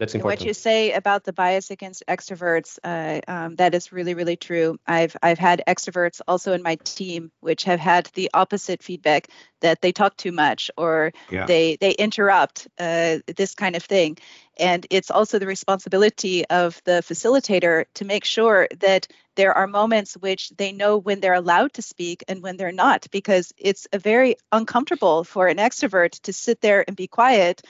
that's important. what you say about the bias against extroverts, uh, um, that is really, really true. I've I've had extroverts also in my team, which have had the opposite feedback that they talk too much or yeah. they they interrupt uh, this kind of thing. And it's also the responsibility of the facilitator to make sure that there are moments which they know when they're allowed to speak and when they're not, because it's a very uncomfortable for an extrovert to sit there and be quiet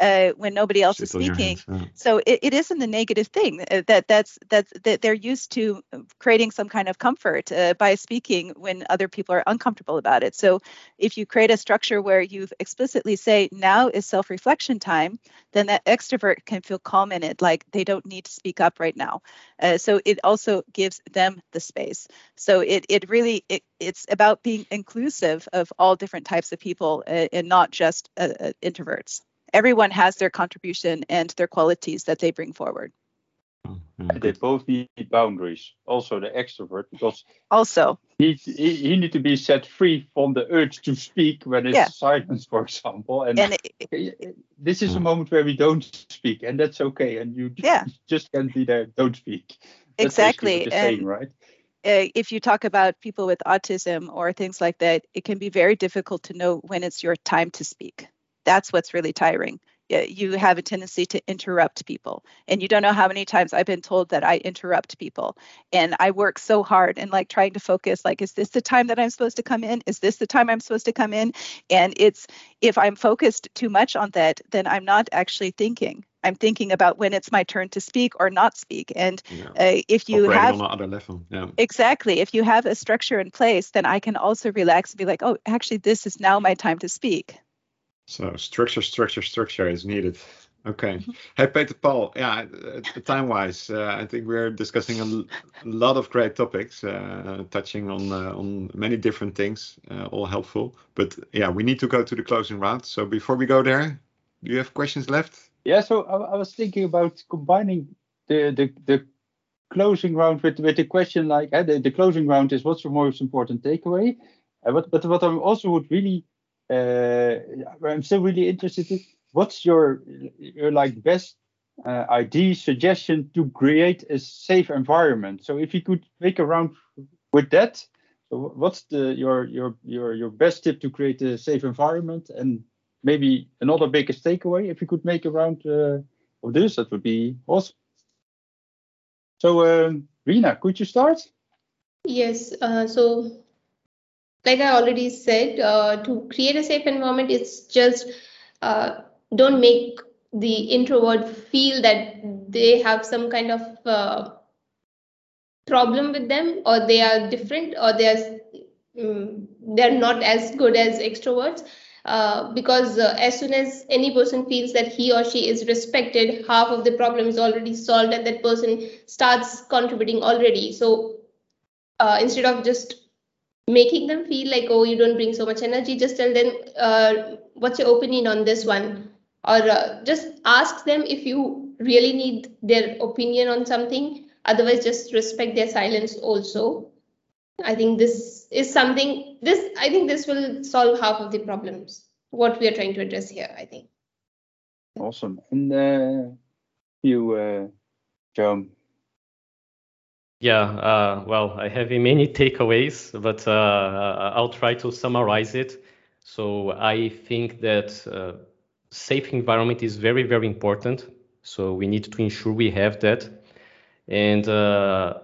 uh, when nobody else is on your speaking. hands, yeah. So it, it isn't a negative thing. uh, That that's that's that they're used to creating some kind of comfort uh, by speaking when other people are uncomfortable about it. So if you create a structure where you explicitly say now is self-reflection time, then that extrovert can feel calm in it, like they don't need to speak up right now. Uh, so it also gives them the space. So it it really it, it's about being inclusive of all different types of people uh, and not just uh, introverts. Everyone has their contribution and their qualities that they bring forward. And they both need boundaries. Also the extrovert, because Also, he he, he need to be set free from the urge to speak when it's Yeah. silence, for example. And, and <laughs> it, this is a Mm. moment where we don't speak, and that's okay. And you Yeah. <laughs> just can't be there. Don't speak. That's exactly. what you're saying, And right? uh, if you talk about people with autism or things like that, it can be very difficult to know when it's your time to speak. That's what's really tiring. You have a tendency to interrupt people, and you don't know how many times I've been told that I interrupt people, and I work so hard and like trying to focus. Like, is this the time that I'm supposed to come in? Is this the time I'm supposed to come in? And it's if I'm focused too much on that, then I'm not actually thinking. I'm thinking about when it's my turn to speak or not speak. And Yeah. uh, if you Operating have on another level. Yeah. Exactly. If you have a structure in place, then I can also relax and be like, oh, actually, this is now my time to speak. So structure, structure, structure is needed. Okay. Mm-hmm. Hey, Peter Paul. Yeah, uh, time-wise, uh, I think we're discussing a l- lot of great topics, uh, touching on uh, on many different things, uh, all helpful. But yeah, we need to go to the closing round. So before we go there, do you have questions left? Yeah. So I, I was thinking about combining the the, the closing round with with the question like eh, the, the closing round is what's your most important takeaway? Uh, but but what I also would really uh, where I'm still really interested in what's your your like best uh, idea suggestion to create a safe environment. So if you could make a round with that, so what's the your your your your best tip to create a safe environment and maybe another biggest takeaway if you could make a round uh, of this that would be awesome. So um, Rina, could you start? Yes, uh, so like I already said, uh, to create a safe environment, it's just uh, don't make the introvert feel that they have some kind of uh, problem with them, or they are different, or they are um, they're not as good as extroverts. Uh, because uh, as soon as any person feels that he or she is respected, half of the problem is already solved, and that person starts contributing already. So uh, instead of just making them feel like oh you don't bring so much energy just tell them uh, what's your opinion on this one or uh, just ask them if you really need their opinion on something otherwise just respect their silence also i think this is something this i think this will solve half of the problems what we are trying to address here i think Awesome. And uh, you, uh. Yeah, uh, well, I have many <laughs> takeaways, but uh, I'll try to summarize it. So I think that uh, safe environment is very, very important. So we need to ensure we have that. And uh,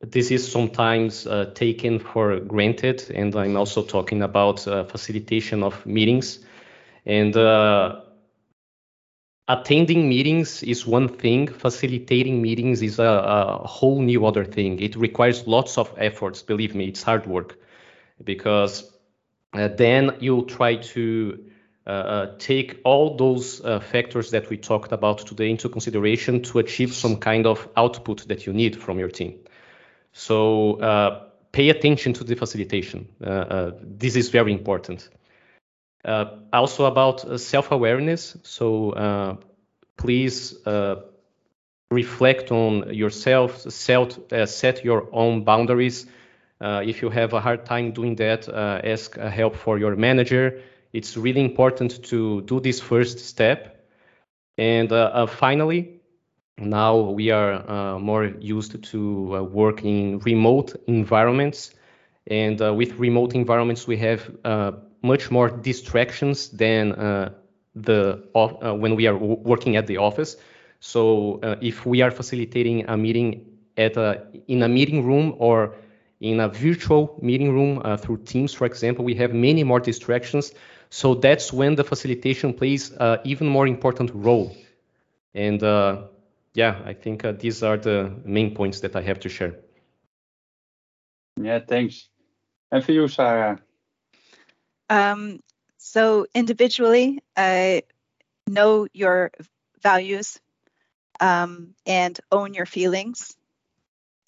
this is sometimes uh, taken for granted. And I'm also talking about uh, facilitation of meetings. And uh, attending meetings is one thing facilitating meetings is a, a, whole new other thing. It requires lots of efforts believe me it's hard work. Because uh, then you'll try to uh, uh, take all those uh, factors that we talked about today into consideration to achieve some kind of output that you need from your team. So uh, pay attention to the facilitation. Uh, this is very important Uh, also about uh, self-awareness. So uh, please uh, reflect on yourself, set, uh, set your own boundaries. if you have a hard time doing that, ask help for your manager. It's really important to do this first step. And finally, now we are more used to work in remote environments. And with remote environments, we have much more distractions than uh, the uh, when we are working at the office. So uh, if we are facilitating a meeting at a, in a meeting room or in a virtual meeting room through Teams, for example, we have many more distractions. So that's when the facilitation plays an even more important role. And uh, yeah, I think uh, these are the main points that I have to share. Yeah, thanks. And for you, Sarah? Um, so individually, uh, know your values um, and own your feelings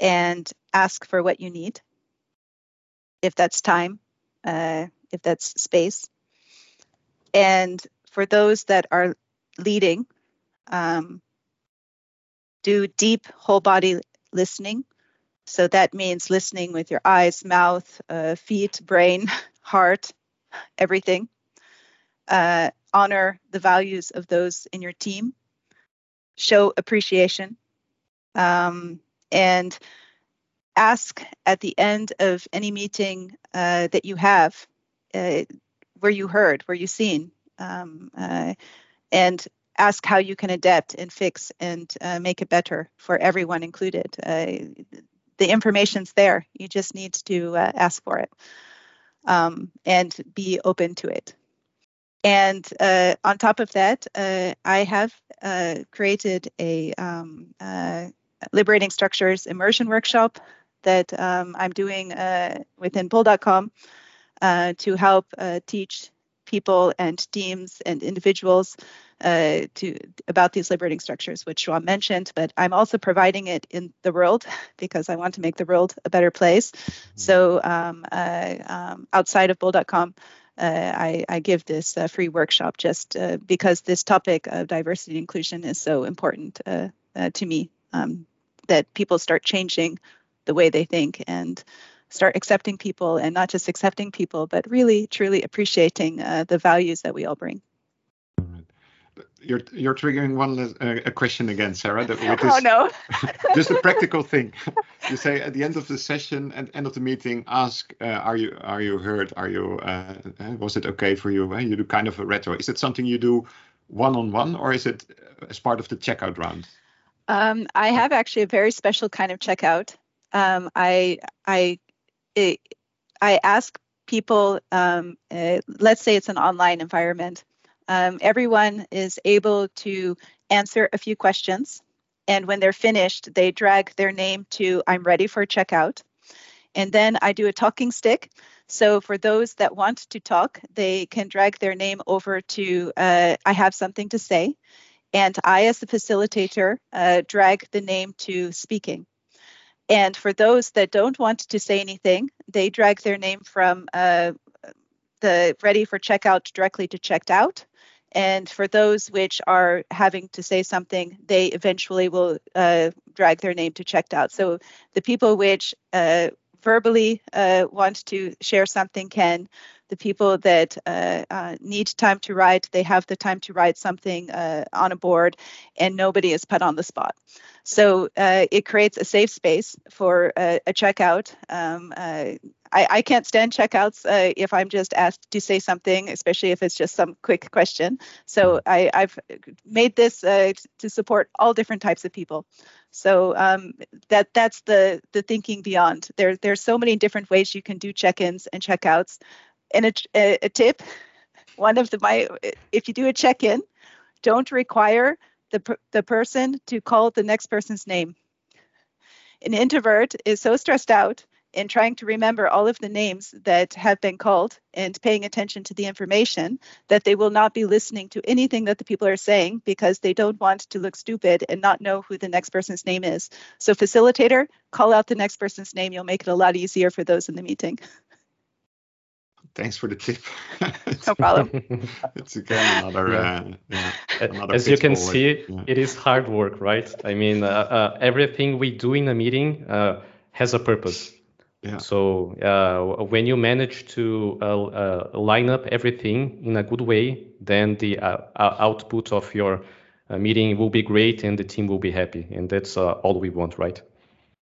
and ask for what you need. If that's time, uh, if that's space. And for those that are leading, um, do deep whole body listening. So that means listening with your eyes, mouth, uh, feet, brain, <laughs> heart, everything. Uh, honor the values of those in your team. Show appreciation. Um, and ask at the end of any meeting uh, that you have uh, were you heard, were you seen? Um, uh, and ask how you can adapt and fix and uh, make it better for everyone included. Uh, the information's there. You just need to uh, ask for it um, and be open to it. And uh, on top of that, uh, I have uh, created a um, liberating structures immersion workshop that um, I'm doing within Bol.com to help teach people and teams and individuals uh, to about these liberating structures, which João mentioned. But I'm also providing it in the world <laughs> because I want to make the world a better place. Mm-hmm. So um, uh, um, outside of Bol.com, uh, I, I, give this uh, free workshop just uh, because this topic of diversity and inclusion is so important uh, to me. Um, that people start changing the way they think and start accepting people and not just accepting people, but really truly appreciating uh, the values that we all bring. You're you're triggering one uh, a question again, Sarah. That, this, <laughs> oh no! <laughs> just a practical thing. <laughs> You say at the end of the session, at the end of the meeting, ask, uh, "Are you are you heard? Are you uh, uh was it okay for you?" You do kind of a retro. Is it something you do one on one, or is it as part of the checkout round? Um, I have actually a very special kind of checkout. Um, I I it, I ask people, um, uh, let's say it's an online environment, um, everyone is able to answer a few questions. And when they're finished, they drag their name to I'm ready for checkout. And then I do a talking stick. So for those that want to talk, they can drag their name over to uh, I have something to say. And I, as the facilitator, uh, drag the name to speaking. And for those that don't want to say anything, they drag their name from uh, the ready for checkout directly to checked out. And for those which are having to say something, they eventually will uh, drag their name to checked out. So the people which uh, verbally uh, want to share something can. The people that uh, uh, need time to write, they have the time to write something uh, on a board, and nobody is put on the spot. So uh, it creates a safe space for a, checkout. Um, I, I, can't stand checkouts uh, if I'm just asked to say something, especially if it's just some quick question. So I, have made this uh, to support all different types of people. So um, that that's the the thinking beyond. There there's so many different ways you can do check-ins and checkouts. And a, a, a tip, <laughs> one of the my if you do a check-in, don't require the, the person to call the next person's name. An introvert is so stressed out in trying to remember all of the names that have been called and paying attention to the information that they will not be listening to anything that the people are saying because they don't want to look stupid and not know who the next person's name is. So, facilitator, call out the next person's name. You'll make it a lot easier for those in the meeting. thanks for the tip. <laughs> no problem. <laughs> it's again another. Uh, yeah, another As you can see, yeah. it is hard work, right? I mean, uh, uh, everything we do in a meeting uh, has a purpose. Yeah. So uh, when you manage to uh, line up everything in a good way, then the output of your meeting will be great and the team will be happy, and that's all we want, right?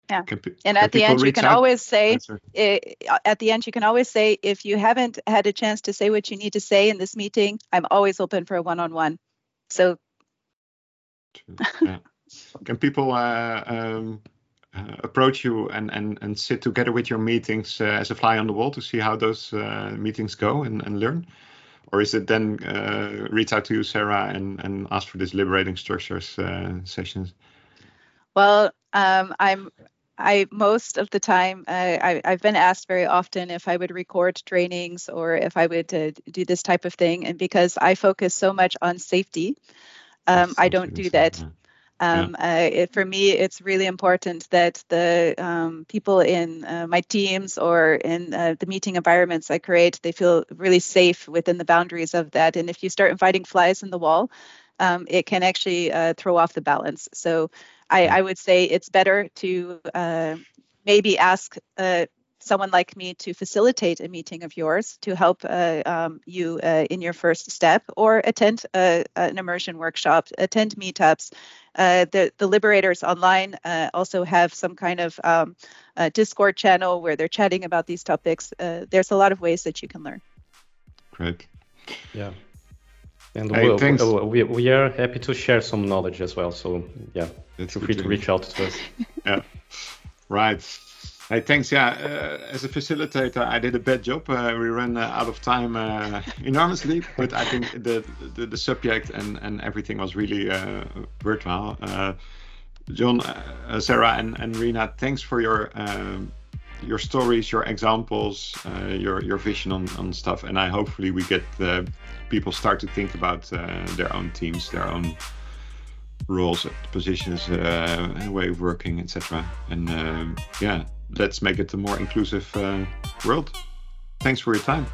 Yeah. Can, and at the end, you can out? always say, it, at the end, you can always say, if you haven't had a chance to say what you need to say in this meeting, I'm always open for a one on one. So, yeah. can people uh, um, uh, approach you and, and, and sit together with your meetings uh, as a fly on the wall to see how those uh, meetings go and, and learn? or is it then uh, reach out to you, Sarah, and and ask for these liberating structures uh, sessions? Well, um, I'm I most of the time uh, I, I've been asked very often if I would record trainings or if I would uh, do this type of thing, and because I focus so much on safety, um, I don't do that. Um, yeah. uh, it, for me, it's really important that the um, people in uh, my teams or in uh, the meeting environments I create, they feel really safe within the boundaries of that. And if you start inviting flies in the wall, um, it can actually uh, throw off the balance. So I, I would say it's better to uh, maybe ask uh, someone like me to facilitate a meeting of yours to help uh, um, you uh, in your first step or attend a, an immersion workshop, attend meetups. Uh, the, the Liberators online uh, also have some kind of um, Discord channel where they're chatting about these topics. there's a lot of ways that you can learn. Great. Yeah. And hey, we, we, we, are happy to share some knowledge as well. So yeah, That's feel free to reach out to us. <laughs> yeah, right. Hey, thanks. Yeah, uh, as a facilitator, I did a bad job. Uh, we ran uh, out of time uh, enormously, but I think the, the, the subject and and everything was really uh, worthwhile. Uh, João, Sarah, and and Rina, thanks for your um, your stories, your examples, your your vision on, on stuff, and I hopefully we get people start to think about their own teams, their own roles, positions, way of working, etc. And um, yeah, let's make it a more inclusive uh, world. Thanks for your time.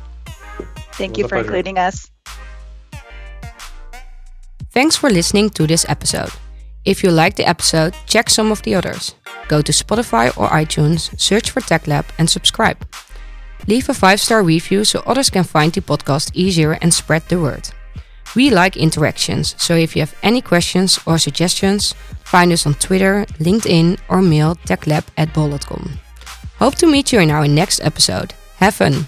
Thank you for pleasure. including us. Thanks for listening to this episode. If you liked the episode, check some of the others. Go to Spotify or iTunes, search for TechLab, and subscribe. Leave a 5 star review so others can find the podcast easier and spread the word. We like interactions, so if you have any questions or suggestions, find us on Twitter, LinkedIn, or mail techlab at bol.com. Hope to meet you in our next episode. Have fun!